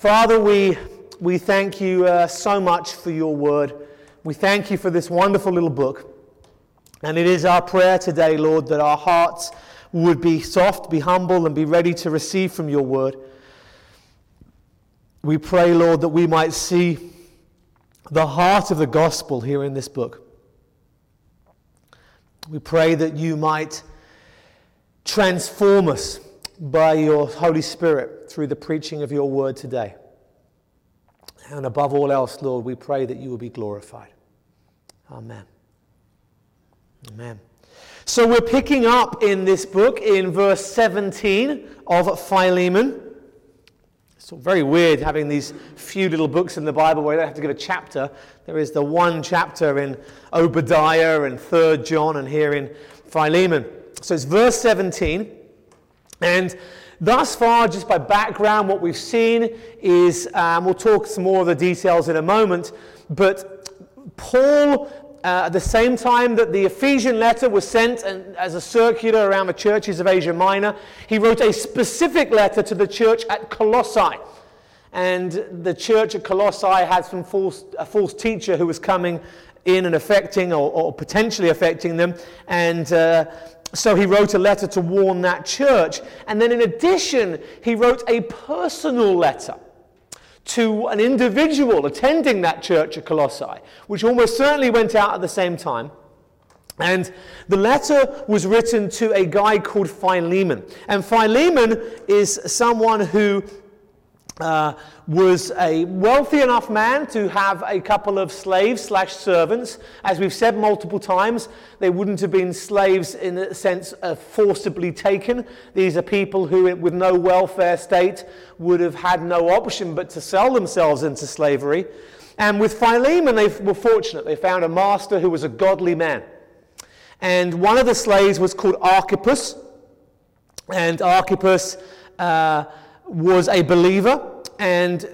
Father, we, we thank you uh, so much for your word. We thank you for this wonderful little book. And it is our prayer today, Lord, that our hearts would be soft, be humble, and be ready to receive from your word. We pray, Lord, that we might see the heart of the gospel here in this book. We pray that you might transform us by your Holy Spirit through the preaching of your word today. And above all else, Lord, we pray that you will be glorified. Amen. Amen. So we're picking up in this book in verse 17 of Philemon. It's very weird having these few little books in the Bible where you don't have to give a chapter. There is the one chapter in Obadiah and 3rd John and here in Philemon. So it's verse 17. And thus far, just by background, what we've seen is, um, we'll talk some more of the details in a moment, but Paul uh, at the same time that the Ephesian letter was sent and, as a circular around the churches of Asia Minor, he wrote a specific letter to the church at Colossae. And the church at Colossae had some false, a false teacher who was coming in and affecting or, or potentially affecting them. And uh, so he wrote a letter to warn that church. And then in addition, he wrote a personal letter to an individual attending that church at Colossae, which almost certainly went out at the same time. And the letter was written to a guy called Philemon. And Philemon is someone who uh, was a wealthy enough man to have a couple of slaves slash servants. As we've said multiple times, they wouldn't have been slaves in the sense of forcibly taken. These are people who, with no welfare state, would have had no option but to sell themselves into slavery. And with Philemon, they were fortunate. They found a master who was a godly man. And one of the slaves was called Archippus. And Archippus uh, was a believer and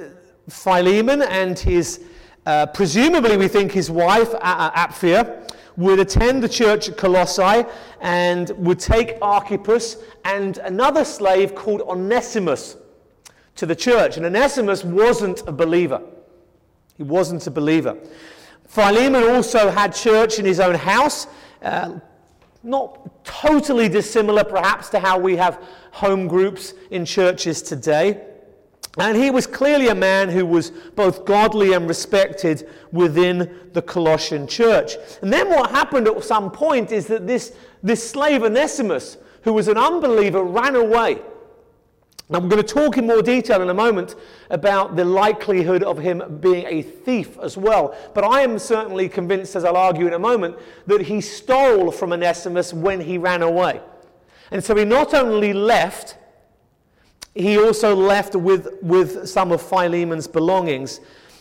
Philemon and his, uh, presumably we think his wife, Apphia, would attend the church at Colossae and would take Archippus and another slave called Onesimus to the church. And Onesimus wasn't a believer. He wasn't a believer. Philemon also had church in his own house, uh, not totally dissimilar perhaps to how we have home groups in churches today. And he was clearly a man who was both godly and respected within the Colossian church. And then what happened at some point is that this, this slave Onesimus, who was an unbeliever, ran away. Now, we're going to talk in more detail in a moment about the likelihood of him being a thief as well. But I am certainly convinced, as I'll argue in a moment, that he stole from Onesimus when he ran away. And so he not only left, he also left with, with some of Philemon's belongings.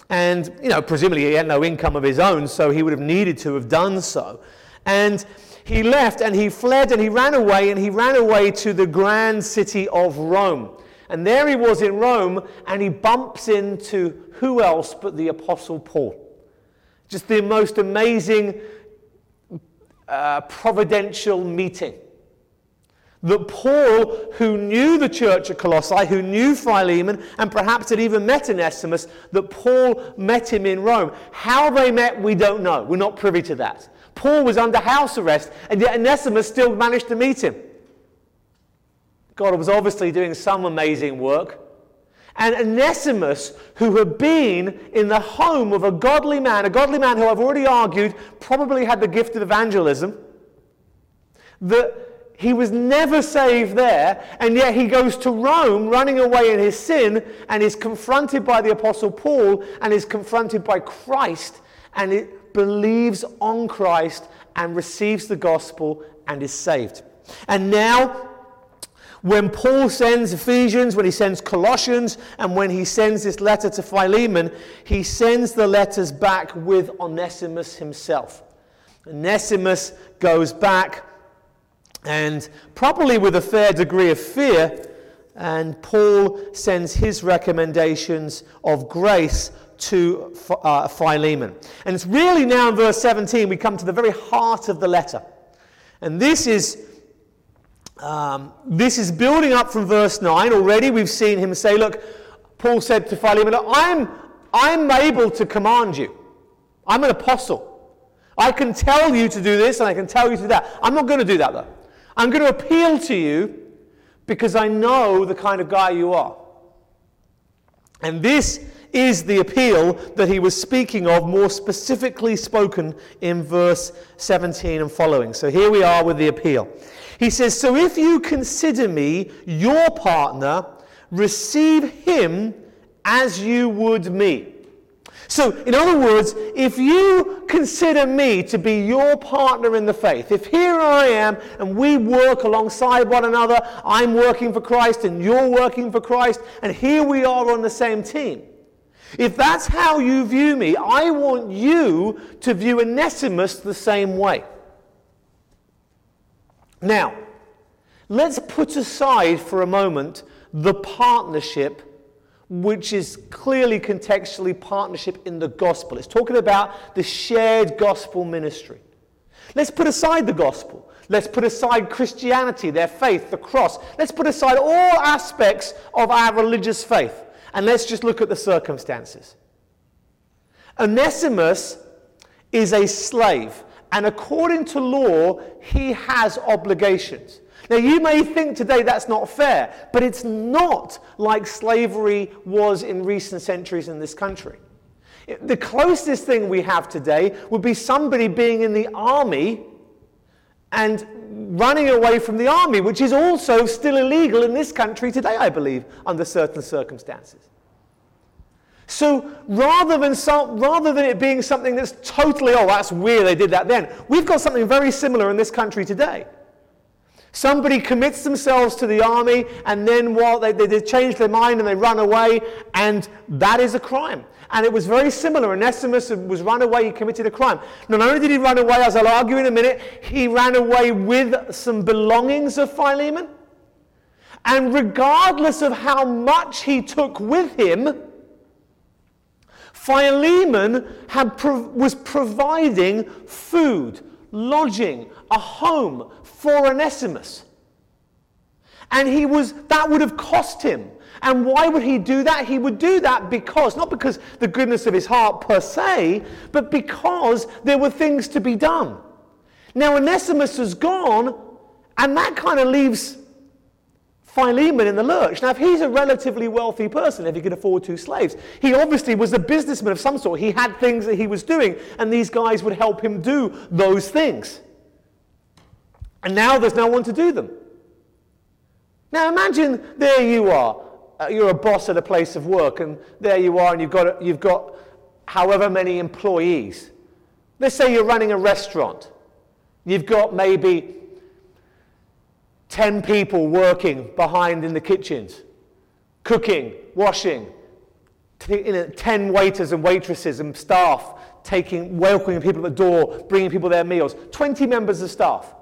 And, you know, presumably he had no income of his own, so he would have needed to have done so. And he left and he fled and he ran away and he ran away to the grand city of Rome. And there he was in Rome and he bumps into who else but the Apostle Paul. Just the most amazing uh, providential meeting that Paul, who knew the church at Colossae, who knew Philemon, and perhaps had even met Onesimus, that Paul met him in Rome. How they met, we don't know. We're not privy to that. Paul was under house arrest, and yet Onesimus still managed to meet him. God was obviously doing some amazing work. And Onesimus, who had been in the home of a godly man, a godly man who I've already argued probably had the gift of evangelism, that he was never saved there, and yet he goes to Rome running away in his sin and is confronted by the Apostle Paul and is confronted by Christ and it believes on Christ and receives the gospel and is saved. And now, when Paul sends Ephesians, when he sends Colossians, and when he sends this letter to Philemon, he sends the letters back with Onesimus himself. Onesimus goes back and probably with a fair degree of fear. And Paul sends his recommendations of grace to uh, Philemon. And it's really now in verse 17 we come to the very heart of the letter. And this is, um, this is building up from verse 9. Already we've seen him say, Look, Paul said to Philemon, I'm, I'm able to command you. I'm an apostle. I can tell you to do this and I can tell you to do that. I'm not going to do that though. I'm going to appeal to you because I know the kind of guy you are. And this is the appeal that he was speaking of, more specifically spoken in verse 17 and following. So here we are with the appeal. He says, So if you consider me your partner, receive him as you would me. So, in other words, if you consider me to be your partner in the faith, if here I am and we work alongside one another, I'm working for Christ and you're working for Christ, and here we are on the same team. If that's how you view me, I want you to view Onesimus the same way. Now, let's put aside for a moment the partnership which is clearly contextually partnership in the gospel. It's talking about the shared gospel ministry. Let's put aside the gospel. Let's put aside Christianity, their faith, the cross. Let's put aside all aspects of our religious faith and let's just look at the circumstances. Onesimus is a slave, and according to law, he has obligations. Now, you may think today that's not fair, but it's not like slavery was in recent centuries in this country. The closest thing we have today would be somebody being in the army and running away from the army, which is also still illegal in this country today, I believe, under certain circumstances. So rather than, some, rather than it being something that's totally, oh, that's weird, they did that then, we've got something very similar in this country today. Somebody commits themselves to the army, and then while they, they, they change their mind and they run away, and that is a crime. And it was very similar. Onesimus was run away, he committed a crime. Not only did he run away, as I'll argue in a minute, he ran away with some belongings of Philemon. And regardless of how much he took with him, Philemon had, was providing food, lodging, a home for Onesimus. And he was, that would have cost him. And why would he do that? He would do that because, not because the goodness of his heart per se, but because there were things to be done. Now, Onesimus has gone, and that kind of leaves Philemon in the lurch. Now, if he's a relatively wealthy person, if he could afford two slaves, he obviously was a businessman of some sort. He had things that he was doing, and these guys would help him do those things. And now there's no one to do them. Now imagine there you are. Uh, you're a boss at a place of work, and there you are, and you've got, you've got however many employees. Let's say you're running a restaurant. You've got maybe 10 people working behind in the kitchens, cooking, washing, 10 waiters and waitresses and staff taking, welcoming people at the door, bringing people their meals, 20 members of staff.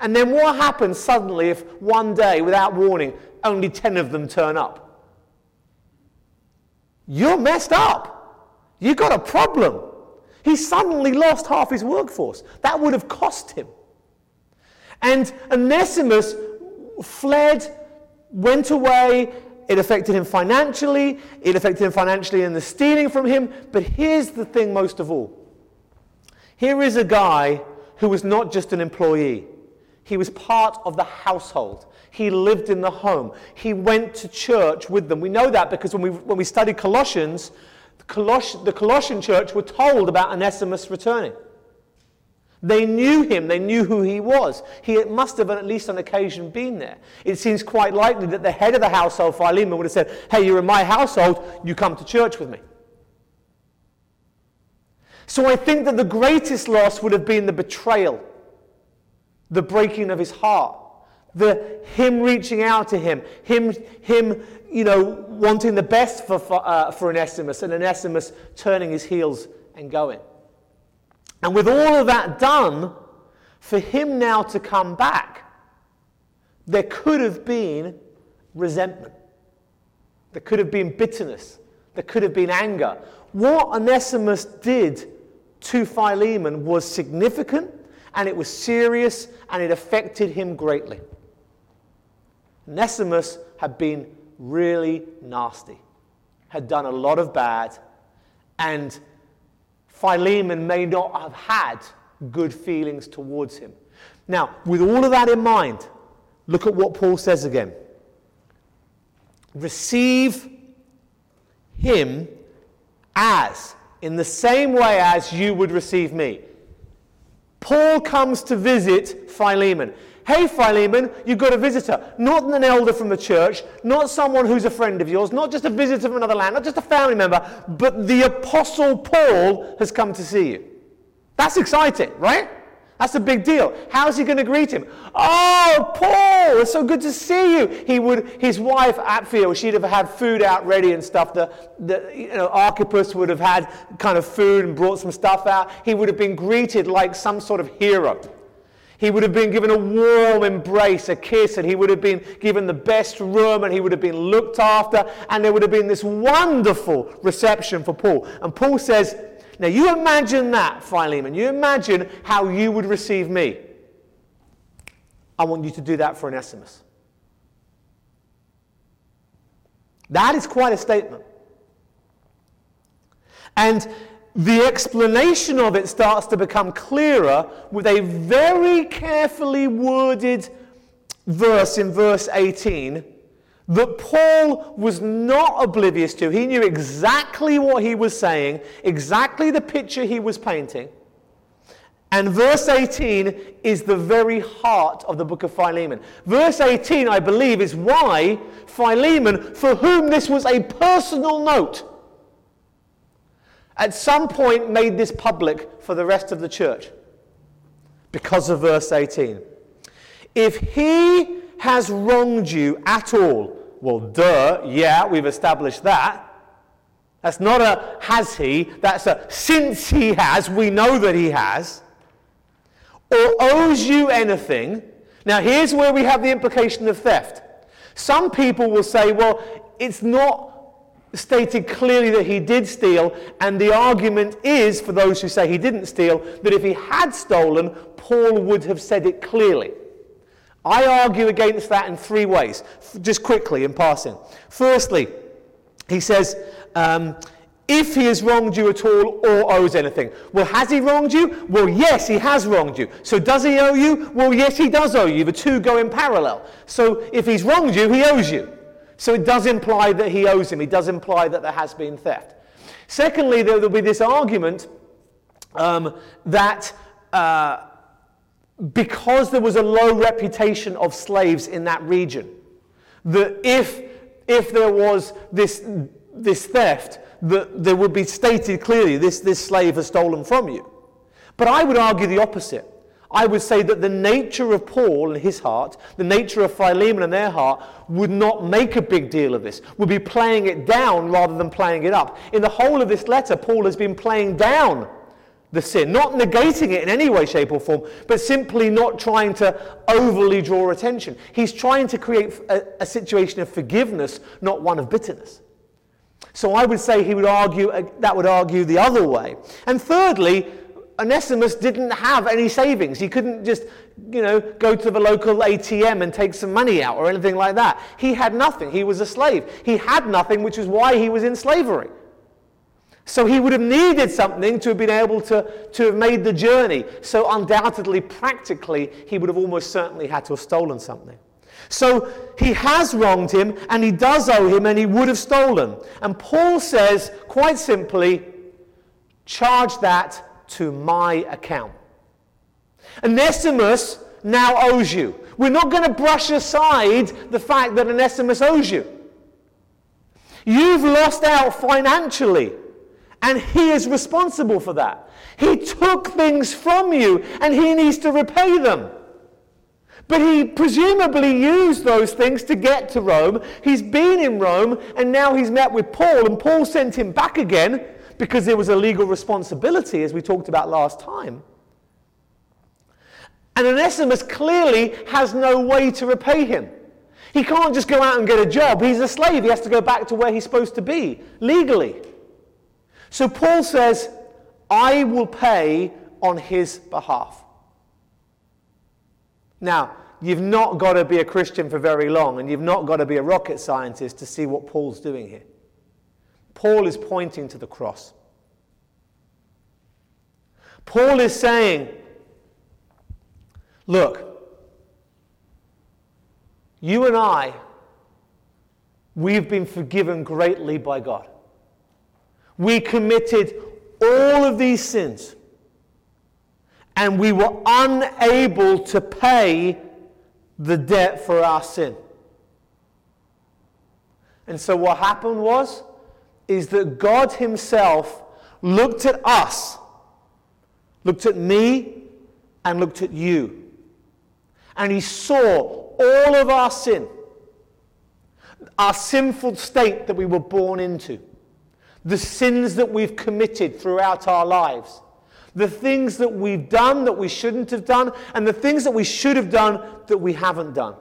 And then what happens suddenly if one day, without warning, only 10 of them turn up? You're messed up. You've got a problem. He suddenly lost half his workforce. That would have cost him. And Onesimus fled, went away. It affected him financially. It affected him financially in the stealing from him. But here's the thing most of all here is a guy who was not just an employee. He was part of the household. He lived in the home. He went to church with them. We know that because when we, when we studied Colossians, the, Coloss- the Colossian church were told about Onesimus returning. They knew him, they knew who he was. He must have, at least on occasion, been there. It seems quite likely that the head of the household, Philemon, would have said, Hey, you're in my household, you come to church with me. So I think that the greatest loss would have been the betrayal the breaking of his heart, the him reaching out to him, him, him you know, wanting the best for, for, uh, for Onesimus, and Onesimus turning his heels and going. And with all of that done, for him now to come back, there could have been resentment. There could have been bitterness. There could have been anger. What Onesimus did to Philemon was significant and it was serious and it affected him greatly. Onesimus had been really nasty. had done a lot of bad, and Philemon may not have had good feelings towards him. Now, with all of that in mind, look at what Paul says again. Receive him as, in the same way as you would receive me. Paul comes to visit Philemon. Hey, Philemon, you've got a visitor. Not an elder from the church, not someone who's a friend of yours, not just a visitor from another land, not just a family member, but the Apostle Paul has come to see you. That's exciting, right? That's a big deal. How's he going to greet him? Oh, Paul, it's so good to see you. He would, his wife Apphia, she'd have had food out ready and stuff. The, the you know, Archippus would have had kind of food and brought some stuff out. He would have been greeted like some sort of hero. He would have been given a warm embrace, a kiss, and he would have been given the best room, and he would have been looked after, and there would have been this wonderful reception for Paul. And Paul says, Now you imagine that, Philemon. You imagine how you would receive me. I want you to do that for Onesimus. That is quite a statement. And the explanation of it starts to become clearer with a very carefully worded verse in verse 18 that Paul was not oblivious to. He knew exactly what he was saying, exactly the picture he was painting. And verse 18 is the very heart of the book of Philemon. Verse 18, I believe, is why Philemon, for whom this was a personal note, at some point made this public for the rest of the church because of verse 18. If he has wronged you at all, well, duh, yeah, we've established that. That's not a has he, that's a since he has, we know that he has, or owes you anything. Now, here's where we have the implication of theft. Some people will say, well, it's not stated clearly that he did steal, and the argument is, for those who say he didn't steal, that if he had stolen, Paul would have said it clearly. I argue against that in three ways, just quickly in passing. Firstly, he says, um, if he has wronged you at all or owes anything. Well, has he wronged you? Well, yes, he has wronged you. So does he owe you? Well, yes, he does owe you. The two go in parallel. So if he's wronged you, he owes you. So it does imply that he owes him. It does imply that there has been theft. Secondly, there will be this argument um, that uh, because there was a low reputation of slaves in that region, that if, if there was this, this theft, that there would be stated clearly this, this slave has stolen from you. But I would argue the opposite. I would say that the nature of Paul and his heart, the nature of Philemon and their heart, would not make a big deal of this, would be playing it down rather than playing it up. In the whole of this letter, Paul has been playing down the sin, not negating it in any way, shape, or form, but simply not trying to overly draw attention. He's trying to create a, a situation of forgiveness, not one of bitterness. So I would say he would argue uh, that would argue the other way. And thirdly, Onesimus didn't have any savings. He couldn't just, you know, go to the local ATM and take some money out or anything like that. He had nothing. He was a slave. He had nothing, which is why he was in slavery. So he would have needed something to have been able to, to have made the journey. So undoubtedly, practically, he would have almost certainly had to have stolen something. So he has wronged him, and he does owe him, and he would have stolen. And Paul says, quite simply, charge that to my account. Onesimus now owes you. We're not going to brush aside the fact that Onesimus owes you. You've lost out financially, and he is responsible for that. He took things from you, and he needs to repay them. But he presumably used those things to get to Rome. He's been in Rome, and now he's met with Paul, and Paul sent him back again because there was a legal responsibility, as we talked about last time. And Onesimus clearly has no way to repay him. He can't just go out and get a job. He's a slave. He has to go back to where he's supposed to be legally. So Paul says, I will pay on his behalf. Now, you've not got to be a Christian for very long, and you've not got to be a rocket scientist to see what Paul's doing here. Paul is pointing to the cross. Paul is saying, Look, you and I, we've been forgiven greatly by God. We committed all of these sins, and we were unable to pay the debt for our sin. And so what happened was is that God himself looked at us, looked at me and looked at you. And he saw all of our sin, our sinful state that we were born into, the sins that we've committed throughout our lives the things that we've done that we shouldn't have done, and the things that we should have done that we haven't done.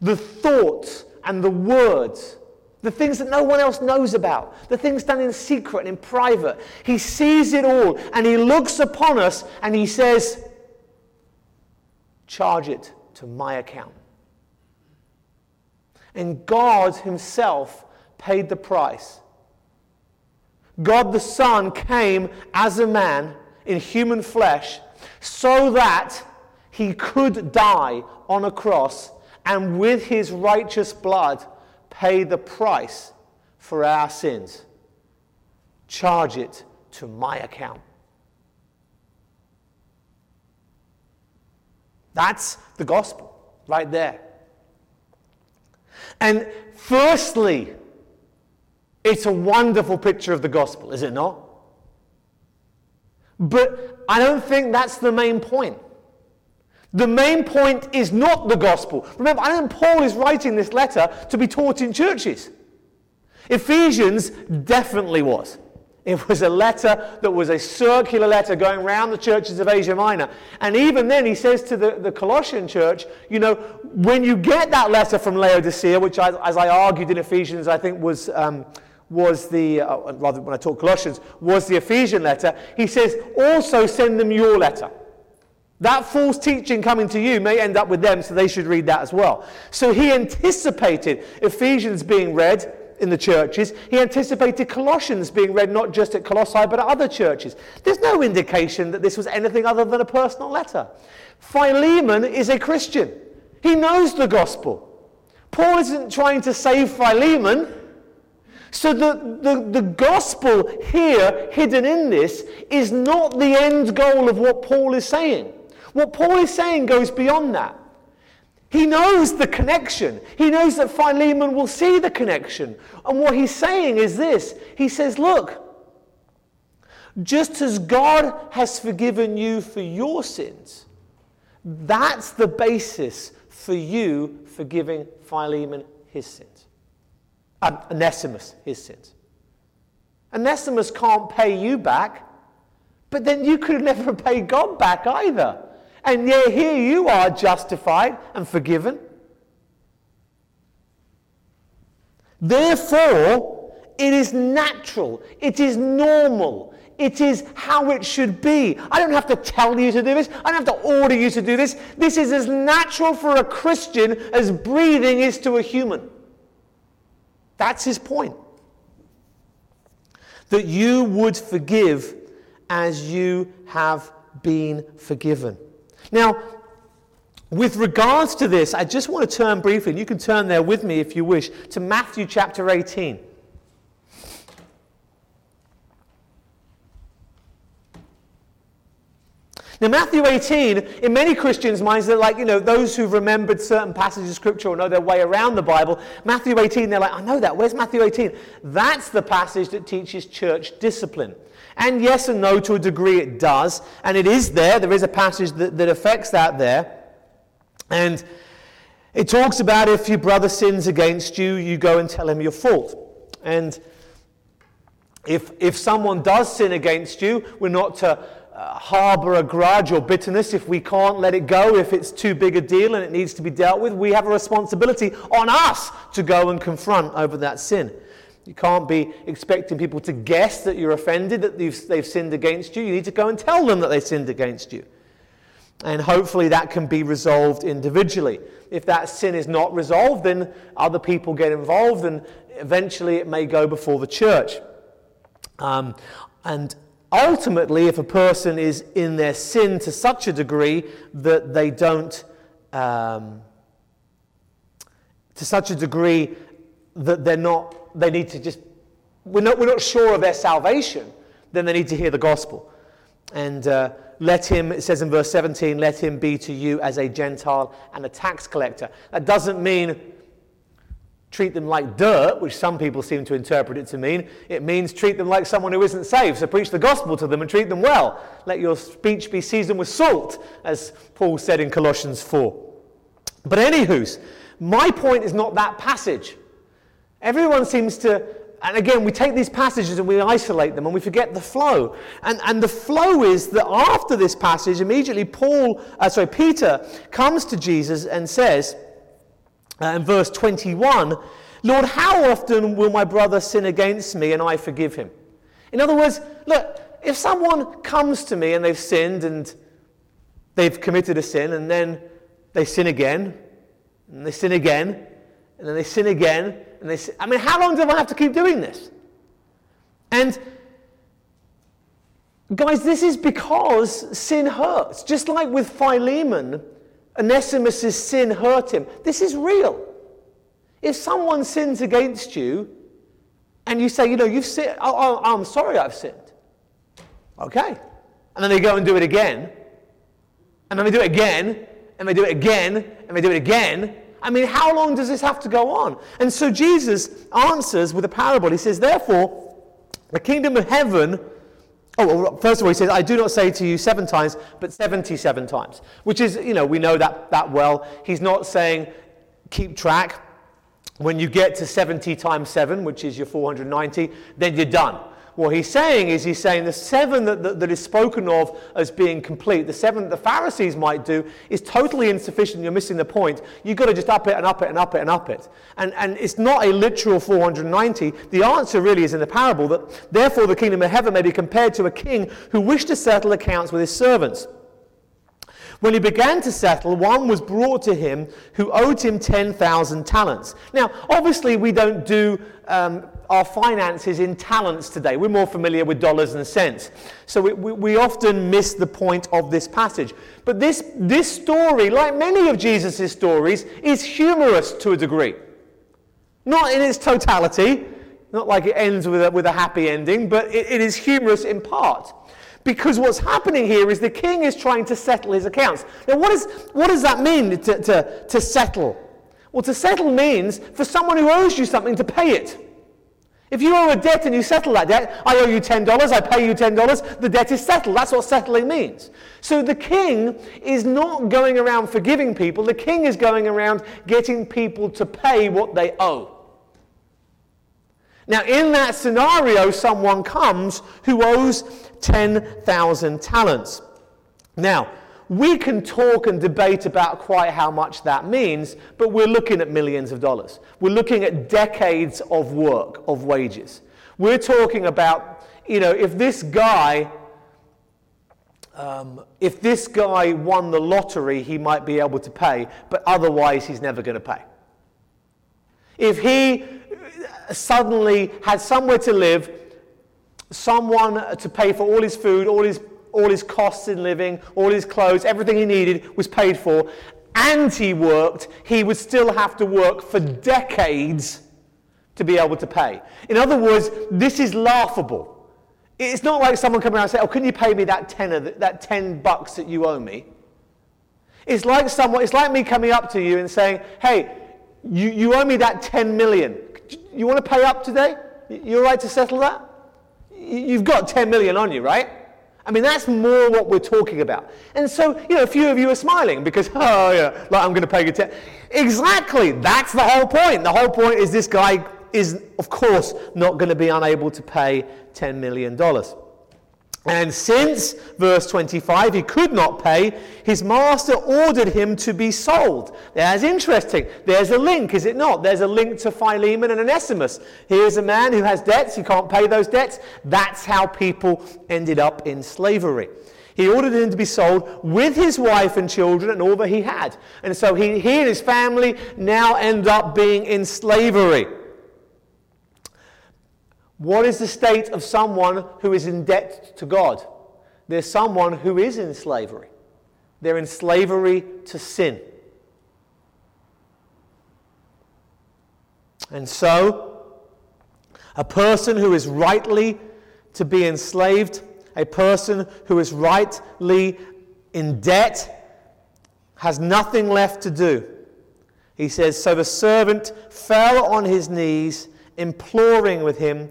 The thoughts and the words, the things that no one else knows about, the things done in secret and in private. He sees it all and he looks upon us and he says, Charge it to my account. And God Himself paid the price. God the Son came as a man in human flesh so that he could die on a cross and with his righteous blood pay the price for our sins. Charge it to my account. That's the gospel right there. And firstly, it's a wonderful picture of the gospel, is it not? But I don't think that's the main point. The main point is not the gospel. Remember, I think Paul is writing this letter to be taught in churches. Ephesians definitely was. It was a letter that was a circular letter going around the churches of Asia Minor. And even then, he says to the, the Colossian church, you know, when you get that letter from Laodicea, which, I, as I argued in Ephesians, I think was. Um, was the, uh, rather when I talk Colossians, was the Ephesian letter, he says, also send them your letter. That false teaching coming to you may end up with them, so they should read that as well. So he anticipated Ephesians being read in the churches. He anticipated Colossians being read not just at Colossae, but at other churches. There's no indication that this was anything other than a personal letter. Philemon is a Christian, he knows the gospel. Paul isn't trying to save Philemon. So the, the, the gospel here, hidden in this, is not the end goal of what Paul is saying. What Paul is saying goes beyond that. He knows the connection. He knows that Philemon will see the connection. And what he's saying is this He says, Look, just as God has forgiven you for your sins, that's the basis for you forgiving Philemon his sins. Onesimus his sins. Onesimus can't pay you back, but then you could never pay God back either. And yet here you are justified and forgiven. Therefore, it is natural, it is normal, it is how it should be. I don't have to tell you to do this, I don't have to order you to do this. This is as natural for a Christian as breathing is to a human. That's his point. That you would forgive as you have been forgiven. Now, with regards to this, I just want to turn briefly, and you can turn there with me if you wish, to Matthew chapter 18. Now, Matthew 18, in many Christians' minds, they're like, you know, those who've remembered certain passages of Scripture or know their way around the Bible. Matthew 18, they're like, I know that. Where's Matthew 18? That's the passage that teaches church discipline. And yes and no, to a degree, it does. And it is there. There is a passage that, that affects that there. And it talks about if your brother sins against you, you go and tell him your fault. And if, if someone does sin against you, we're not to uh, harbor a grudge or bitterness if we can't let it go, if it's too big a deal and it needs to be dealt with. We have a responsibility on us to go and confront over that sin. You can't be expecting people to guess that you're offended, that they've, they've sinned against you. You need to go and tell them that they sinned against you. And hopefully that can be resolved individually. If that sin is not resolved, then other people get involved, and eventually it may go before the church. Um, and ultimately, if a person is in their sin to such a degree that they don't, um, to such a degree that they're not, they need to just, we're not, we're not sure of their salvation, then they need to hear the gospel. And uh, let him, it says in verse 17, let him be to you as a Gentile and a tax collector. That doesn't mean treat them like dirt, which some people seem to interpret it to mean. It means treat them like someone who isn't saved. So preach the gospel to them and treat them well. Let your speech be seasoned with salt, as Paul said in Colossians 4. But, anywho's, my point is not that passage. Everyone seems to, and again, we take these passages and we isolate them and we forget the flow. And, and the flow is that after this passage, immediately Paul, uh, sorry, Peter comes to Jesus and says, uh, in verse 21, Lord, how often will my brother sin against me and I forgive him? In other words, look, if someone comes to me and they've sinned and they've committed a sin and then they sin again and they sin again and then they sin again and they sin, I mean, how long do I have to keep doing this? And guys, this is because sin hurts. Just like with Philemon, Onesimus' sin hurt him. This is real. If someone sins against you and you say, you know, you've sinned, oh, oh, I'm sorry I've sinned. Okay. And then they go and do it again. And then they do it again. And they do it again. And they do it again. I mean, how long does this have to go on? And so Jesus answers with a parable. He says, therefore, the kingdom of heaven Oh, well, first of all, he says, I do not say to you seven times, but 77 times, which is, you know, we know that, that well. He's not saying keep track. When you get to 70 times 7, which is your 490, then you're done. What he's saying is he's saying the seven that, that, that is spoken of as being complete, the seven that the Pharisees might do, is totally insufficient. You're missing the point. You've got to just up it and up it and up it and up it. And, and it's not a literal 490. The answer really is in the parable that therefore the kingdom of heaven may be compared to a king who wished to settle accounts with his servants. When he began to settle, one was brought to him who owed him 10,000 talents. Now, obviously, we don't do um, our finances in talents today. We're more familiar with dollars and cents. So we, we, we often miss the point of this passage. But this, this story, like many of Jesus' stories, is humorous to a degree. Not in its totality, not like it ends with a, with a happy ending, but it, it is humorous in part. Because what's happening here is the king is trying to settle his accounts. Now, what, is, what does that mean to, to, to settle? Well, to settle means for someone who owes you something to pay it. If you owe a debt and you settle that debt, I owe you $10, I pay you $10, the debt is settled. That's what settling means. So the king is not going around forgiving people, the king is going around getting people to pay what they owe. Now, in that scenario, someone comes who owes 10,000 talents. Now, we can talk and debate about quite how much that means, but we're looking at millions of dollars. We're looking at decades of work, of wages. We're talking about, you know, if this guy, um, if this guy won the lottery, he might be able to pay, but otherwise he's never going to pay. If he suddenly had somewhere to live, someone to pay for all his food, all his all his costs in living, all his clothes, everything he needed was paid for, and he worked, he would still have to work for decades to be able to pay. In other words, this is laughable. It's not like someone coming around and saying, Oh, can you pay me that tenner, that 10 bucks that you owe me? It's like someone, it's like me coming up to you and saying, Hey, you, you owe me that 10 million. You want to pay up today? You're right to settle that? You've got 10 million on you, right? I mean, that's more what we're talking about. And so, you know, a few of you are smiling because, oh, yeah, like I'm going to pay you 10. Exactly. That's the whole point. The whole point is this guy is, of course, not going to be unable to pay $10 million. And since, verse 25, he could not pay, his master ordered him to be sold. That's interesting. There's a link, is it not? There's a link to Philemon and Onesimus. Here's a man who has debts, he can't pay those debts. That's how people ended up in slavery. He ordered him to be sold with his wife and children and all that he had. And so he, he and his family now end up being in slavery. What is the state of someone who is in debt to God? There's someone who is in slavery. They're in slavery to sin. And so, a person who is rightly to be enslaved, a person who is rightly in debt, has nothing left to do. He says, So the servant fell on his knees, imploring with him,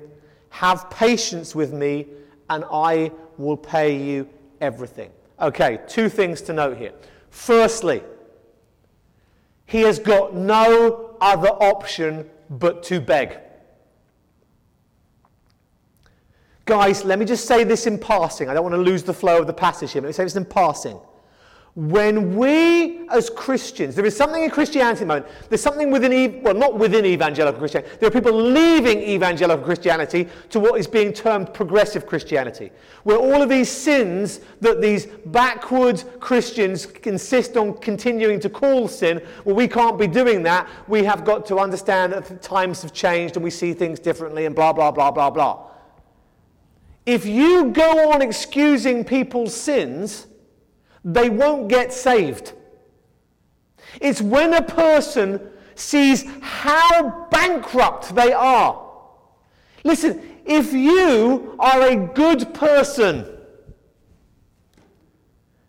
Have patience with me, and I will pay you everything. Okay, two things to note here. Firstly, he has got no other option but to beg. Guys, let me just say this in passing. I don't want to lose the flow of the passage here. Let me say this in passing. When we, as Christians, there is something in Christianity at the moment, there's something within, well, not within evangelical Christianity, there are people leaving evangelical Christianity to what is being termed progressive Christianity, where all of these sins that these backward Christians insist on continuing to call sin, well, we can't be doing that. We have got to understand that times have changed and we see things differently and blah, blah, blah, blah, blah. If you go on excusing people's sins, they won't get saved. It's when a person sees how bankrupt they are. Listen, if you are a good person,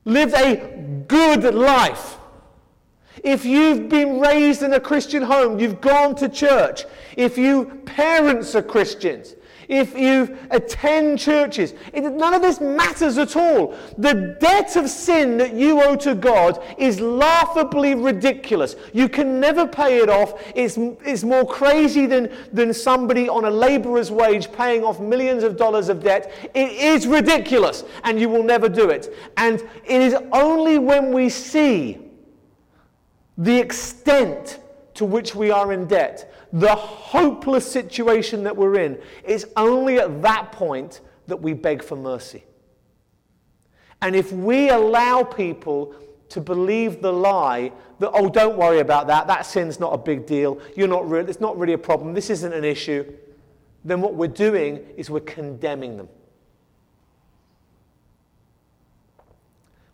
lived a good life, if you've been raised in a Christian home, you've gone to church, if you parents are Christians, if you attend churches, it, none of this matters at all. The debt of sin that you owe to God is laughably ridiculous. You can never pay it off. It's, it's more crazy than, than somebody on a laborer's wage paying off millions of dollars of debt. It is ridiculous, and you will never do it. And it is only when we see the extent to which we are in debt the hopeless situation that we're in, it's only at that point that we beg for mercy. And if we allow people to believe the lie that, oh, don't worry about that, that sin's not a big deal, you're not re- it's not really a problem, this isn't an issue, then what we're doing is we're condemning them.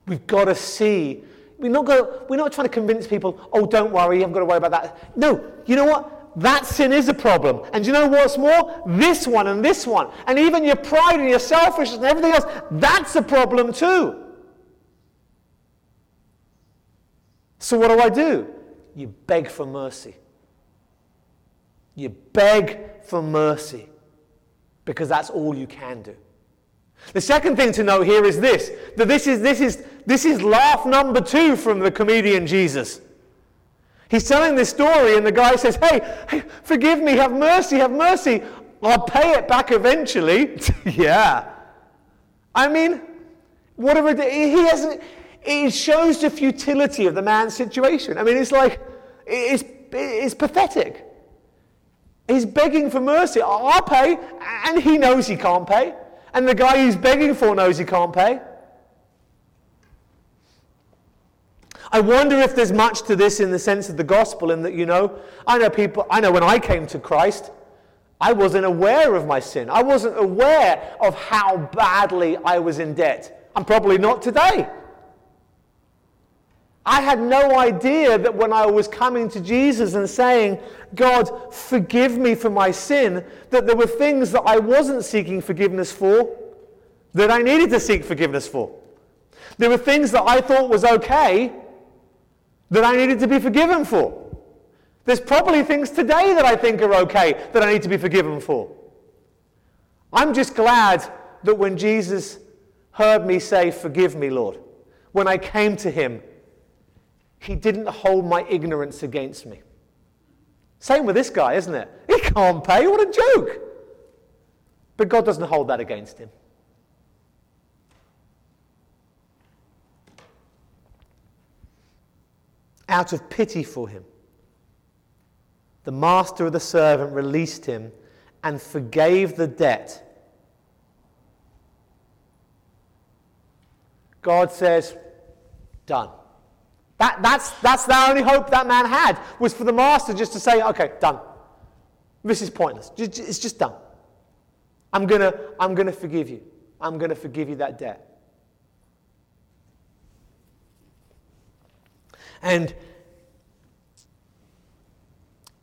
We've got to see. We're not, go, we're not trying to convince people, oh, don't worry, you haven't got to worry about that. No, you know what? That sin is a problem. And you know what's more? This one and this one. And even your pride and your selfishness and everything else, that's a problem too. So what do I do? You beg for mercy. You beg for mercy because that's all you can do. The second thing to know here is this that this is, this is, this is laugh number two from the comedian Jesus. He's telling this story, and the guy says, Hey, hey forgive me, have mercy, have mercy. I'll pay it back eventually. yeah. I mean, whatever he hasn't, it shows the futility of the man's situation. I mean, it's like, it's, it's pathetic. He's begging for mercy. I'll pay, and he knows he can't pay. And the guy he's begging for knows he can't pay. I wonder if there's much to this in the sense of the gospel, in that, you know, I know people, I know when I came to Christ, I wasn't aware of my sin. I wasn't aware of how badly I was in debt. I'm probably not today. I had no idea that when I was coming to Jesus and saying, God, forgive me for my sin, that there were things that I wasn't seeking forgiveness for that I needed to seek forgiveness for. There were things that I thought was okay that I needed to be forgiven for. There's probably things today that I think are okay that I need to be forgiven for. I'm just glad that when Jesus heard me say, Forgive me, Lord, when I came to him, he didn't hold my ignorance against me. Same with this guy, isn't it? He can't pay. What a joke. But God doesn't hold that against him. Out of pity for him. The master of the servant released him and forgave the debt. God says, done. That, that's, that's the only hope that man had, was for the master just to say, okay, done. This is pointless. It's just done. I'm going to I'm going to forgive you. I'm going to forgive you that debt. And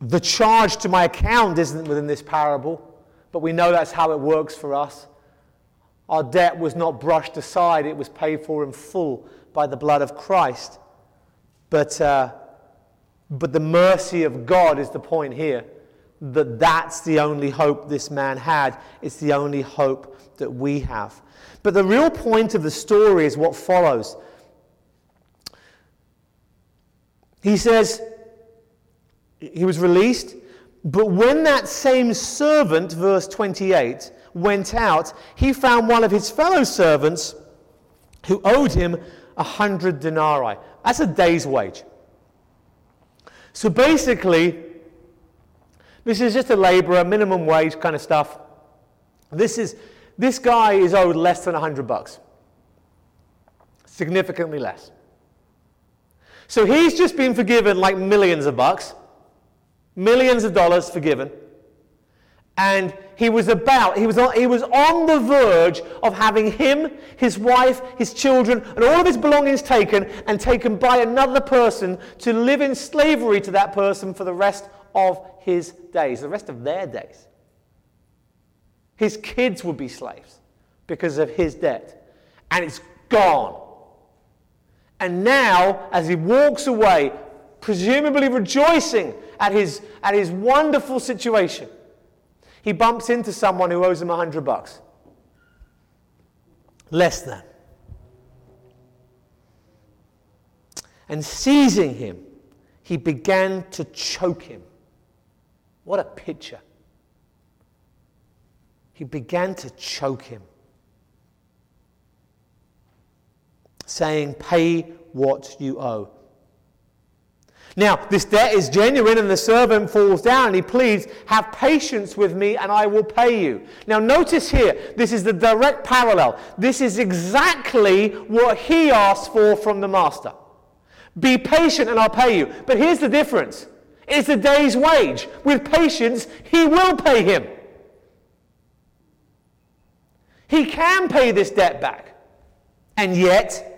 the charge to my account isn't within this parable, but we know that's how it works for us. Our debt was not brushed aside, it was paid for in full by the blood of Christ. But, uh, but the mercy of God is the point here that that's the only hope this man had. It's the only hope that we have. But the real point of the story is what follows. He says he was released, but when that same servant, verse 28, went out, he found one of his fellow servants who owed him a hundred denarii. That's a day's wage. So basically, this is just a laborer, minimum wage kind of stuff. This, is, this guy is owed less than 100 bucks. Significantly less. So he's just been forgiven like millions of bucks, millions of dollars forgiven. And he was about, he was, on, he was on the verge of having him, his wife, his children, and all of his belongings taken and taken by another person to live in slavery to that person for the rest of his days, the rest of their days. His kids would be slaves because of his debt. And it's gone. And now, as he walks away, presumably rejoicing at his, at his wonderful situation, he bumps into someone who owes him a hundred bucks. Less than. And seizing him, he began to choke him. What a picture. He began to choke him, saying, Pay what you owe. Now, this debt is genuine, and the servant falls down and he pleads, Have patience with me, and I will pay you. Now, notice here, this is the direct parallel. This is exactly what he asked for from the master. Be patient, and I'll pay you. But here's the difference it's a day's wage. With patience, he will pay him. He can pay this debt back. And yet,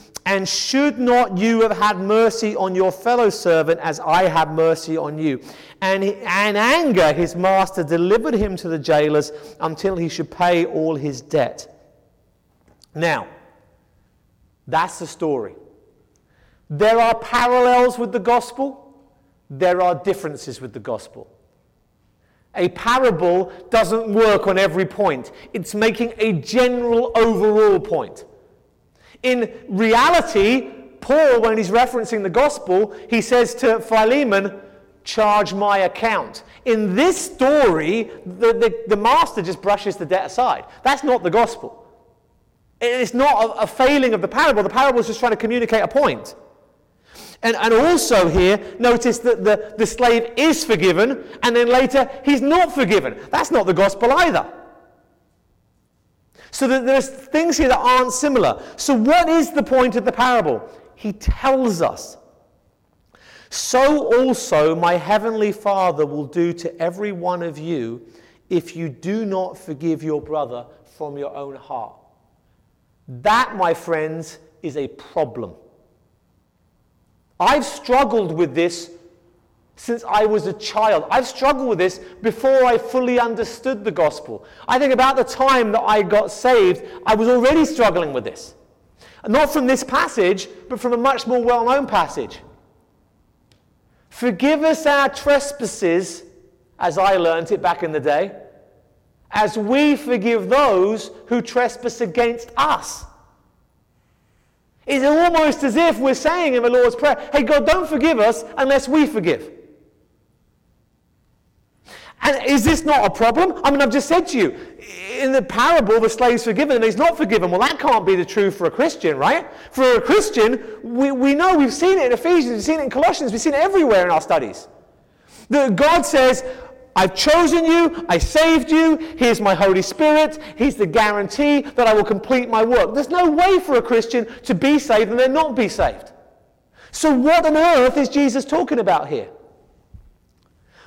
And should not you have had mercy on your fellow servant as I had mercy on you? And in anger, his master delivered him to the jailers until he should pay all his debt. Now, that's the story. There are parallels with the gospel, there are differences with the gospel. A parable doesn't work on every point, it's making a general overall point. In reality, Paul, when he's referencing the gospel, he says to Philemon, Charge my account. In this story, the, the, the master just brushes the debt aside. That's not the gospel. It's not a, a failing of the parable. The parable is just trying to communicate a point. And, and also here, notice that the, the slave is forgiven, and then later he's not forgiven. That's not the gospel either. So that there's things here that aren't similar. So, what is the point of the parable? He tells us. So also my heavenly Father will do to every one of you if you do not forgive your brother from your own heart. That, my friends, is a problem. I've struggled with this since I was a child. I've struggled with this before I fully understood the gospel. I think about the time that I got saved, I was already struggling with this. Not from this passage, but from a much more well known passage. Forgive us our trespasses, as I learnt it back in the day as we forgive those who trespass against us. It's almost as if we're saying in the Lord's Prayer, hey, God, don't forgive us unless we forgive. And is this not a problem? I mean, I've just said to you, in the parable, the slave's forgiven and he's not forgiven. Well, that can't be the truth for a Christian, right? For a Christian, we, we know, we've seen it in Ephesians, we've seen it in Colossians, we've seen it everywhere in our studies. That God says, I've chosen you, I saved you, here's my Holy Spirit, he's the guarantee that I will complete my work. There's no way for a Christian to be saved and then not be saved. So, what on earth is Jesus talking about here?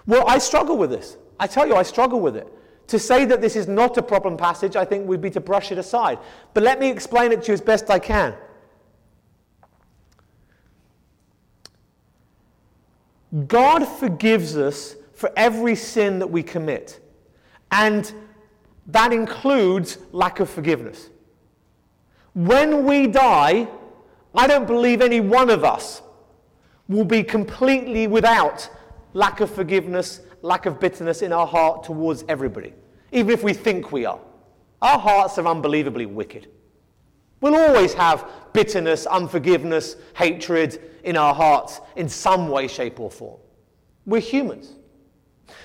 Well, I struggle with this. I tell you, I struggle with it. To say that this is not a problem passage, I think would be to brush it aside. But let me explain it to you as best I can. God forgives us for every sin that we commit, and that includes lack of forgiveness. When we die, I don't believe any one of us will be completely without lack of forgiveness lack of bitterness in our heart towards everybody, even if we think we are. Our hearts are unbelievably wicked. We'll always have bitterness, unforgiveness, hatred in our hearts in some way, shape, or form. We're humans.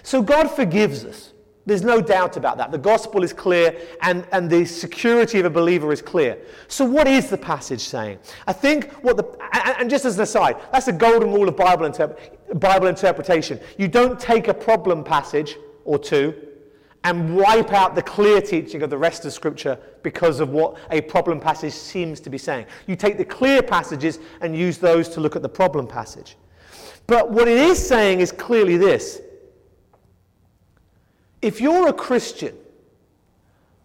So God forgives us. There's no doubt about that. The gospel is clear and, and the security of a believer is clear. So, what is the passage saying? I think what the, and, just as an aside, that's the golden rule of Bible, interp- Bible interpretation. You don't take a problem passage or two and wipe out the clear teaching of the rest of Scripture because of what a problem passage seems to be saying. You take the clear passages and use those to look at the problem passage. But what it is saying is clearly this if you're a Christian,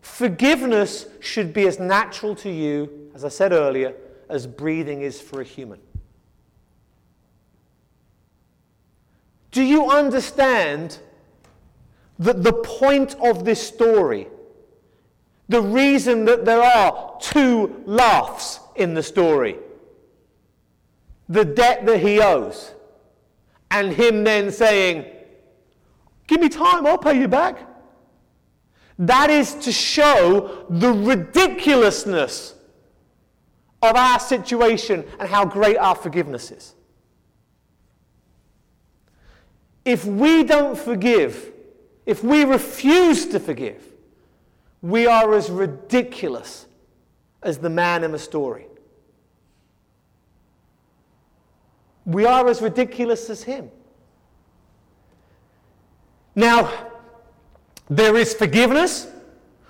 forgiveness should be as natural to you, as I said earlier, as breathing is for a human. Do you understand that the point of this story, the reason that there are two laughs in the story, the debt that he owes, and him then saying, Give me time, I'll pay you back. That is to show the ridiculousness of our situation and how great our forgiveness is. If we don't forgive, if we refuse to forgive, we are as ridiculous as the man in the story. We are as ridiculous as him. Now, there is forgiveness,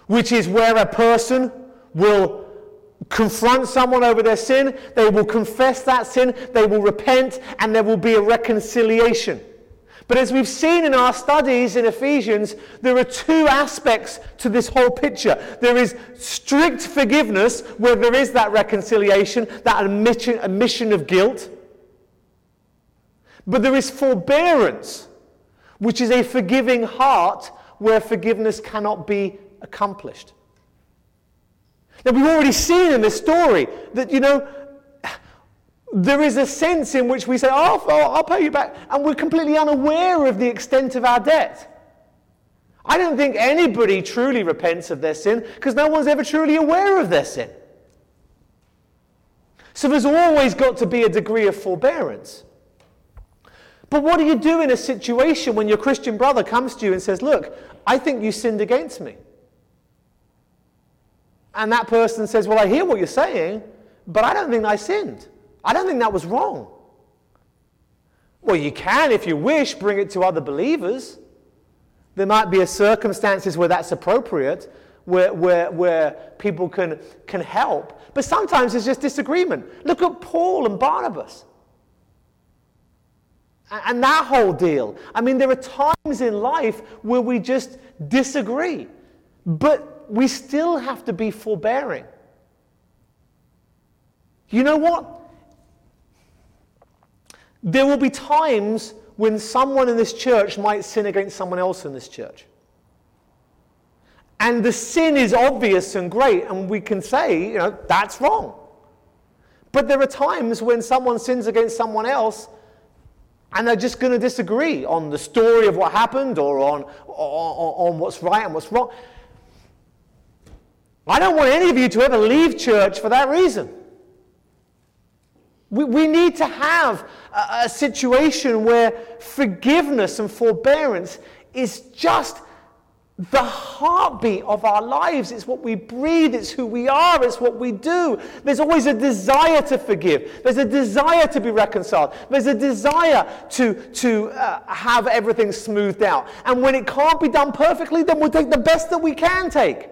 which is where a person will confront someone over their sin, they will confess that sin, they will repent, and there will be a reconciliation. But as we've seen in our studies in Ephesians, there are two aspects to this whole picture. There is strict forgiveness, where there is that reconciliation, that admission, admission of guilt. But there is forbearance, which is a forgiving heart where forgiveness cannot be accomplished. Now, we've already seen in this story that, you know, there is a sense in which we say, oh, I'll pay you back, and we're completely unaware of the extent of our debt. I don't think anybody truly repents of their sin because no one's ever truly aware of their sin. So there's always got to be a degree of forbearance. But what do you do in a situation when your Christian brother comes to you and says, Look, I think you sinned against me? And that person says, Well, I hear what you're saying, but I don't think I sinned. I don't think that was wrong. Well, you can, if you wish, bring it to other believers. There might be circumstances where that's appropriate, where, where, where people can, can help. But sometimes it's just disagreement. Look at Paul and Barnabas. And that whole deal. I mean, there are times in life where we just disagree, but we still have to be forbearing. You know what? There will be times when someone in this church might sin against someone else in this church. And the sin is obvious and great, and we can say, you know, that's wrong. But there are times when someone sins against someone else and they're just going to disagree on the story of what happened or on, on, on what's right and what's wrong. I don't want any of you to ever leave church for that reason. We, we need to have a, situation where forgiveness and forbearance is just the heartbeat of our lives. It's what we breathe, it's who we are, it's what we do. There's always a desire to forgive, there's a desire to be reconciled, there's a desire to, to uh, have everything smoothed out. And when it can't be done perfectly, then we'll take the best that we can take.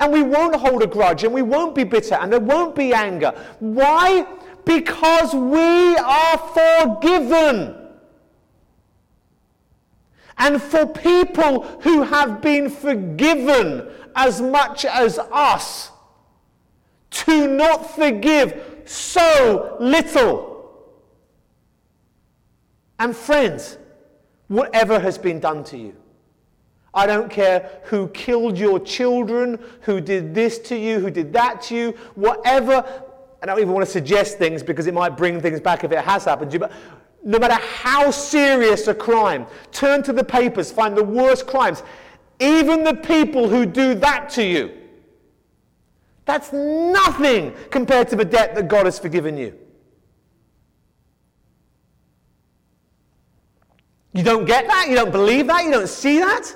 And we won't hold a grudge and we won't be bitter and there won't be anger. Why? Because we are forgiven. And for people who have been forgiven as much as us, to not forgive so little. And friends, whatever has been done to you, I don't care who killed your children, who did this to you, who did that to you, whatever. I don't even want to suggest things because it might bring things back if it has happened to you. But no matter how serious a crime, turn to the papers, find the worst crimes, even the people who do that to you. That's nothing compared to the debt that God has forgiven you. You don't get that? You don't believe that? You don't see that?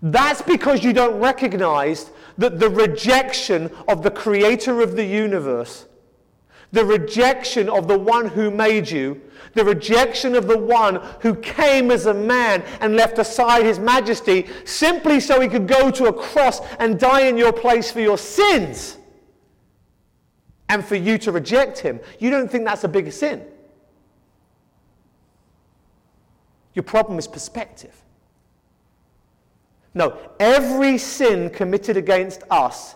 That's because you don't recognize that the rejection of the creator of the universe, the rejection of the one who made you, the rejection of the one who came as a man and left aside his majesty simply so he could go to a cross and die in your place for your sins. And for you to reject him, you don't think that's a big sin. Your problem is perspective. No, every sin committed against us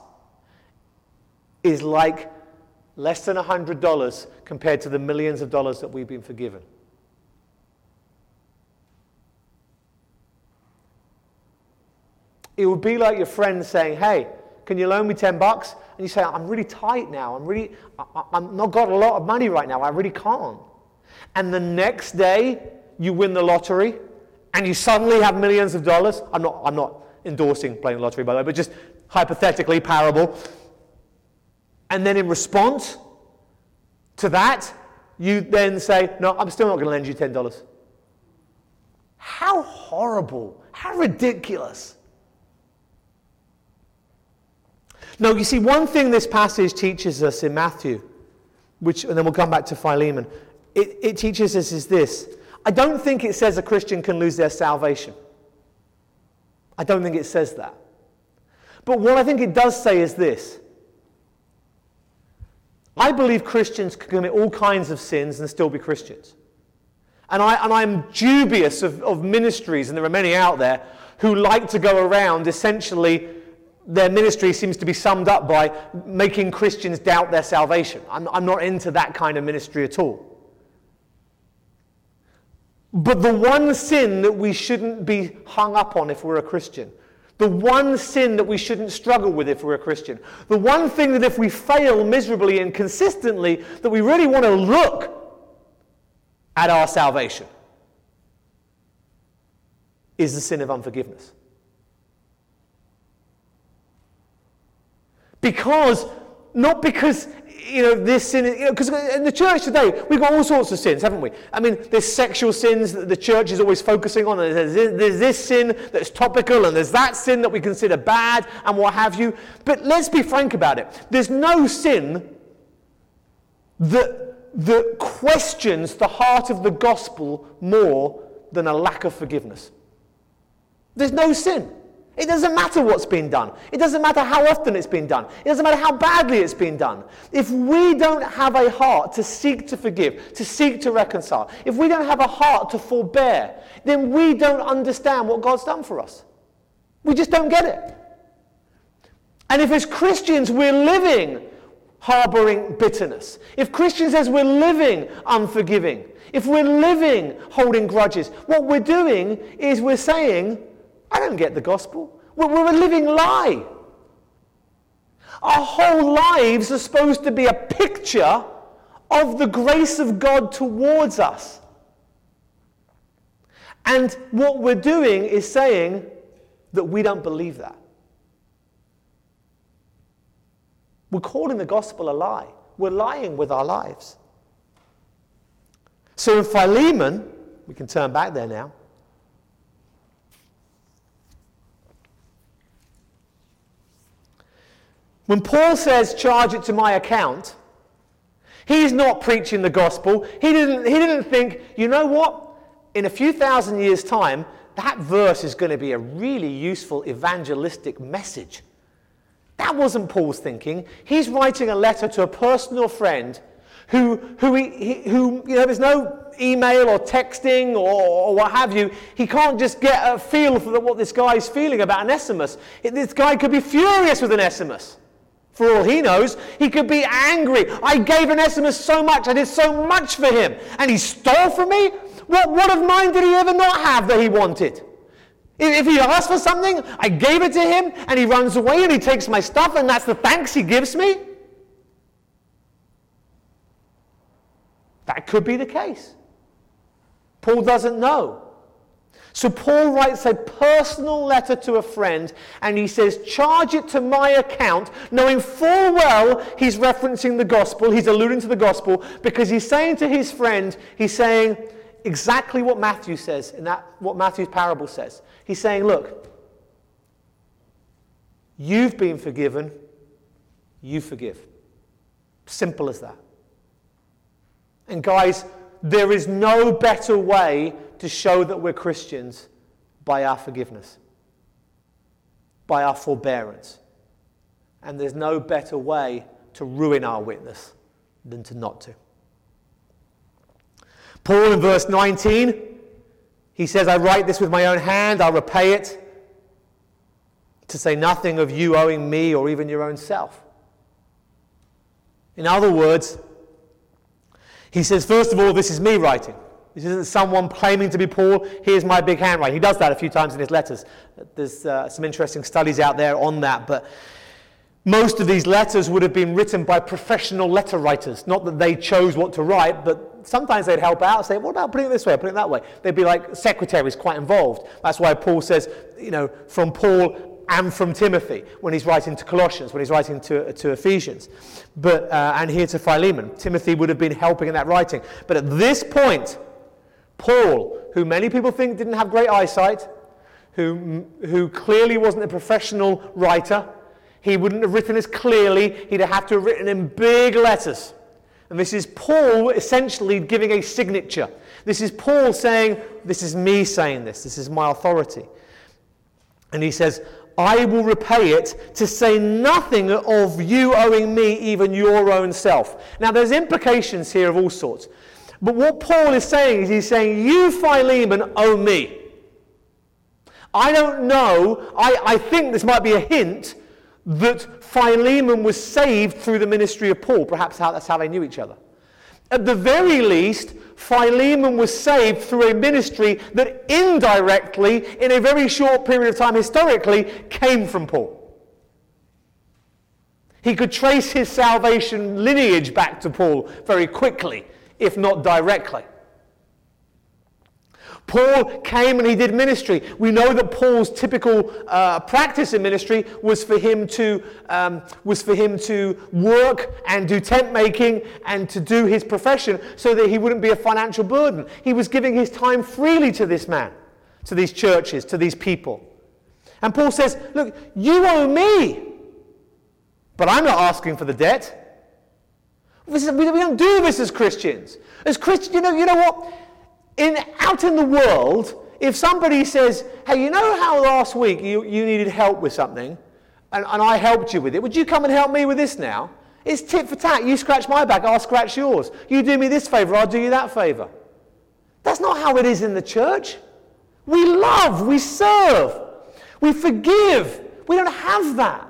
is like less than $100 compared to the millions of dollars that we've been forgiven. It would be like your friend saying, Hey, can you loan me 10 bucks? And you say, I'm really tight now. I'm really, I, I'm not got a lot of money right now. I really can't. And the next day, you win the lottery and you suddenly have millions of dollars. I'm not, I'm not endorsing playing the lottery, by the way, but just hypothetically, parable. And then in response to that, you then say, No, I'm still not going to lend you $10. How horrible. How ridiculous. No, you see, one thing this passage teaches us in Matthew, which, and then we'll come back to Philemon, it, it teaches us is this. I don't think it says a Christian can lose their salvation. I don't think it says that. But what I think it does say is this I believe Christians can commit all kinds of sins and still be Christians. And, I, and I'm dubious of, of ministries, and there are many out there, who like to go around essentially, their ministry seems to be summed up by making Christians doubt their salvation. I'm, I'm not into that kind of ministry at all. But the one sin that we shouldn't be hung up on if we're a Christian the one sin that we shouldn't struggle with if we're a Christian. The one thing that if we fail miserably and consistently, that we really want to look at our salvation is the sin of unforgiveness. Because, not because you know, this sin, because you know, in the church today, we've got all sorts of sins, haven't we? I mean, there's sexual sins that the church is always focusing on, and there's, there's this sin that's topical, and there's that sin that we consider bad, and what have you. But let's be frank about it. There's no sin that, that questions the heart of the gospel more than a lack of forgiveness. There's no sin. It doesn't matter what's been done. It doesn't matter how often it's been done. It doesn't matter how badly it's been done. If we don't have a heart to seek to forgive, to seek to reconcile, if we don't have a heart to forbear, then we don't understand what God's done for us. We just don't get it. And if as Christians we're living harboring bitterness, if Christians as we're living unforgiving, if we're living holding grudges, what we're doing is we're saying, I don't get the gospel. We're a living lie. Our whole lives are supposed to be a picture of the grace of God towards us. And what we're doing is saying that we don't believe that. We're calling the gospel a lie. We're lying with our lives. So in Philemon, we can turn back there now. When Paul says, charge it to my account, he's not preaching the gospel. He didn't, he didn't think, you know what? In a few thousand years' time, that verse is going to be a really useful evangelistic message. That wasn't Paul's thinking. He's writing a letter to a personal friend who, who, he, who you know, there's no email or texting or, or, what have you. He can't just get a feel for what this guy is feeling about Onesimus. This guy could be furious with Onesimus. For all he knows, he could be angry. I gave Onesimus so much, I did so much for him, and he stole from me? What, what of mine did he ever not have that he wanted? If he asked for something, I gave it to him, and he runs away and he takes my stuff, and that's the thanks he gives me? That could be the case. Paul doesn't know. So Paul writes a personal letter to a friend and he says, Charge it to my account, knowing full well he's referencing the gospel, he's alluding to the gospel, because he's saying to his friend, he's saying exactly what Matthew says, in that what Matthew's parable says. He's saying, Look, you've been forgiven, you forgive. Simple as that. And guys, there is no better way to show that we're Christians by our forgiveness, by our forbearance. And there's no better way to ruin our witness than to not to. Paul in verse 19, he says, I write this with my own hand, I'll repay it, to say nothing of you owing me or even your own self. In other words, he says, first of all, this is me writing. This isn't someone claiming to be Paul. Here's my big handwriting. He does that a few times in his letters. There's uh, some interesting studies out there on that. But most of these letters would have been written by professional letter writers. Not that they chose what to write, but sometimes they'd help out, and say, what about putting it this way, putting it that way? They'd be like secretaries quite involved. That's why Paul says, you know, from Paul and from Timothy when he's writing to Colossians, when he's writing to, to Ephesians, but, uh, and here to Philemon. Timothy would have been helping in that writing. But at this point, Paul, who many people think didn't have great eyesight, who, who clearly wasn't a professional writer, he wouldn't have written as clearly, he'd have to have written in big letters. And this is Paul essentially giving a signature. This is Paul saying, This is me saying this, this is my authority. And he says, I will repay it to say nothing of you owing me even your own self. Now, there's implications here of all sorts. But what Paul is saying is he's saying, You, Philemon, owe me. I don't know, I, I think this might be a hint that Philemon was saved through the ministry of Paul. Perhaps how, that's how they knew each other. At the very least, Philemon was saved through a ministry that indirectly, in a very short period of time historically, came from Paul. He could trace his salvation lineage back to Paul very quickly if not directly. Paul came and he did ministry. We know that Paul's typical uh, practice in ministry was for him to um, was for him to work and do tent making and to do his profession, so that he wouldn't be a financial burden. He was giving his time freely to this man, to these churches, to these people. And Paul says, "Look, you owe me, but I'm not asking for the debt." We don't do this as Christians. As Christians, you know, you know what? In, out in the world, if somebody says, hey, you know how last week you, you needed help with something, and, and I helped you with it, would you come and help me with this now? It's tit for tat. You scratch my back, I'll scratch yours. You do me this favor, I'll do you that favor. That's not how it is in the church. We love, we serve, we forgive. We don't have that.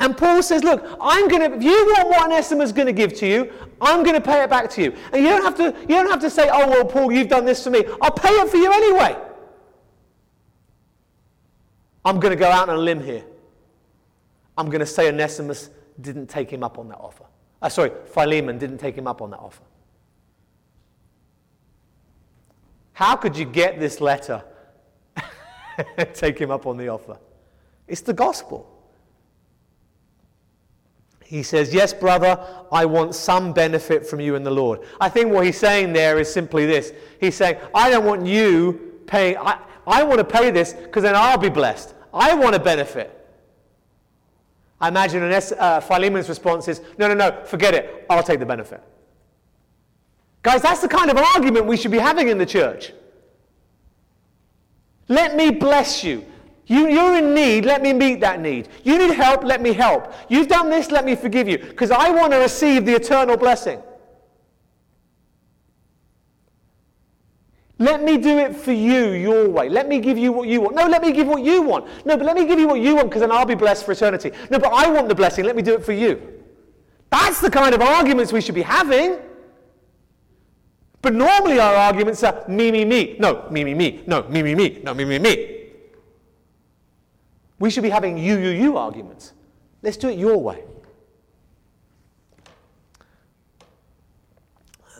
And Paul says, Look, I'm going to, if you want what Onesimus is going to give to you, I'm going to pay it back to you. And you don't have to, you don't have to say, Oh, well, Paul, you've done this for me. I'll pay it for you anyway. I'm going to go out on a limb here. I'm going to say Onesimus didn't take him up on that offer. Uh, sorry, Philemon didn't take him up on that offer. How could you get this letter? take him up on the offer. It's the gospel. He says, Yes, brother, I want some benefit from you in the Lord. I think what he's saying there is simply this He's saying, I don't want you paying, I, I want to pay this because then I'll be blessed. I want to benefit. I imagine an S, uh, Philemon's response is, no, no, no, forget it. I'll take the benefit. Guys, that's the kind of argument we should be having in the church. Let me bless you. You. You're in need, let me meet that need. You need help, let me help. You've done this, let me forgive you. Because I want to receive the eternal blessing. Let me do it for you your way. Let me give you what you want. No, let me give what you want. No, but let me give you what you want because then I'll be blessed for eternity. No, but I want the blessing. Let me do it for you. That's the kind of arguments we should be having. But normally our arguments are me, me, me. No, me, me, me. No, me, me, me. No, me, me, me. We should be having you, you, you arguments. Let's do it your way.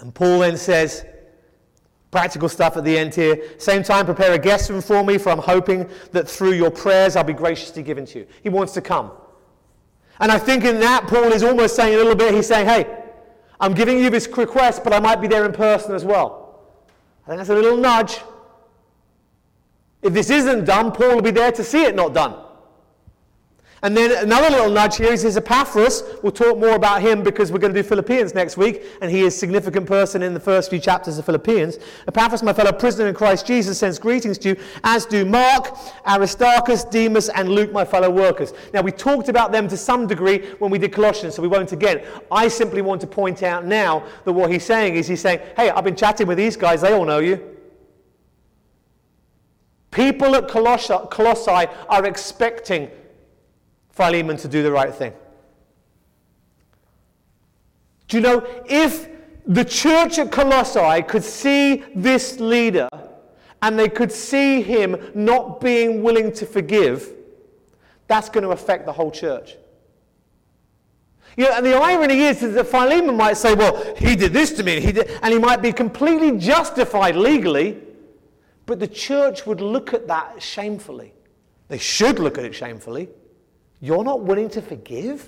And Paul then says, Practical stuff at the end here. Same time, prepare a guest room for me, for I'm hoping that through your prayers I'll be graciously given to you. He wants to come. And I think in that, Paul is almost saying a little bit, he's saying, hey, I'm giving you this request, but I might be there in person as well. I think that's a little nudge. If this isn't done, Paul will be there to see it not done. And then another little nudge here is Epaphras. We'll talk more about him because we're going to do Philippians next week, and he is a significant person in the first few chapters of Philippians. Epaphras, my fellow prisoner in Christ Jesus, sends greetings to you, as do Mark, Aristarchus, Demas, and Luke, my fellow workers. Now, we talked about them to some degree when we did Colossians, so we won't again. I simply want to point out now that what he's saying is he's saying, hey, I've been chatting with these guys, they all know you. People at Colossae are expecting Philemon to do the right thing. Do you know, if the church at Colossae could see this leader and they could see him not being willing to forgive, that's going to affect the whole church. You know, and the irony is, is that Philemon might say, well, he did this to me, he, did, and he might be completely justified legally, but the church would look at that shamefully. They should look at it shamefully. You're not willing to forgive?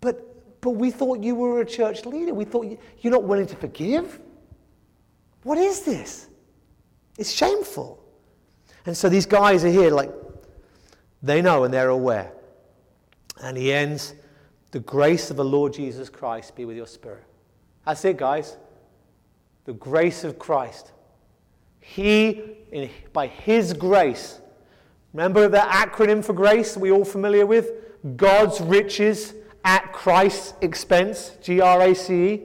But, but we thought you were a church leader. We thought you, you're not willing to forgive? What is this? It's shameful. And so these guys are here, like, they know and they're aware. And he ends, the grace of the Lord Jesus Christ be with your spirit. That's it, guys. The grace of Christ. He, in, by his grace, Remember the acronym for grace we all familiar with? God's riches at Christ's expense, G R A C E.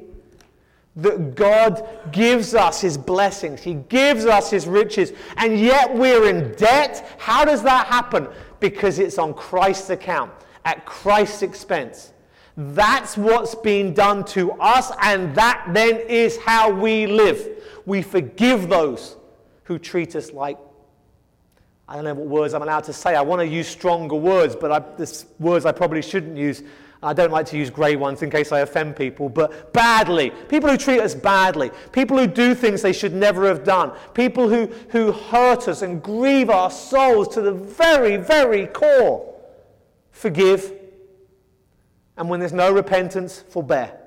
That God gives us his blessings, he gives us his riches, and yet we're in debt. How does that happen? Because it's on Christ's account, at Christ's expense. That's what's been done to us, and that then is how we live. We forgive those who treat us like I don't know what words I'm allowed to say. I want to use stronger words, but I, words I probably shouldn't use. I don't like to use grey ones in case I offend people, but badly. People who treat us badly. People who do things they should never have done. People who, who hurt us and grieve our souls to the very, very core. Forgive. And when there's no repentance, forbear.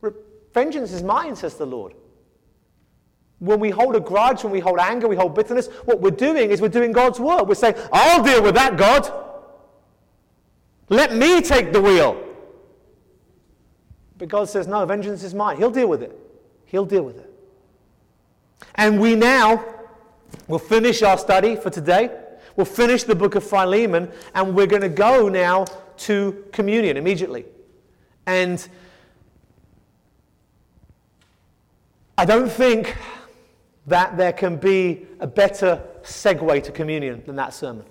Re- vengeance is mine, says the Lord. When we hold a grudge, when we hold anger, we hold bitterness, what we're doing is we're doing God's work. We're saying, I'll deal with that, God. Let me take the wheel. But God says, No, vengeance is mine. He'll deal with it. He'll deal with it. And we now will finish our study for today. We'll finish the book of Philemon, and we're going to go now to communion immediately. And I don't think that there can be a better segue to communion than that sermon.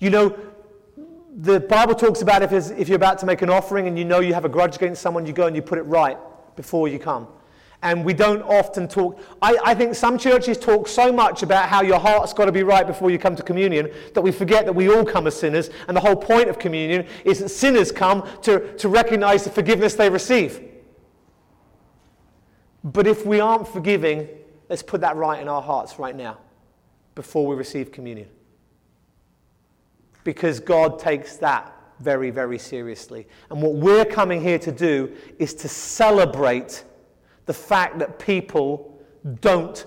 You know, the Bible talks about if, if you're about to make an offering and you know you have a grudge against someone, you go and you put it right before you come. And we don't often talk. I, I, think some churches talk so much about how your heart's got to be right before you come to communion that we forget that we all come as sinners. And the whole point of communion is that sinners come to, to recognize the forgiveness they receive. But if we aren't forgiving, let's put that right in our hearts right now before we receive communion. Because God takes that very, very seriously. And what we're coming here to do is to celebrate the fact that people don't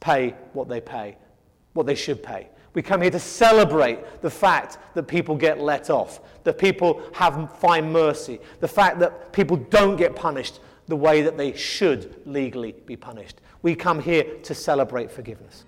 pay what they pay, what they should pay. We come here to celebrate the fact that people get let off, that people have find mercy, the fact that people don't get punished the way that they should legally be punished. We come here to celebrate forgiveness.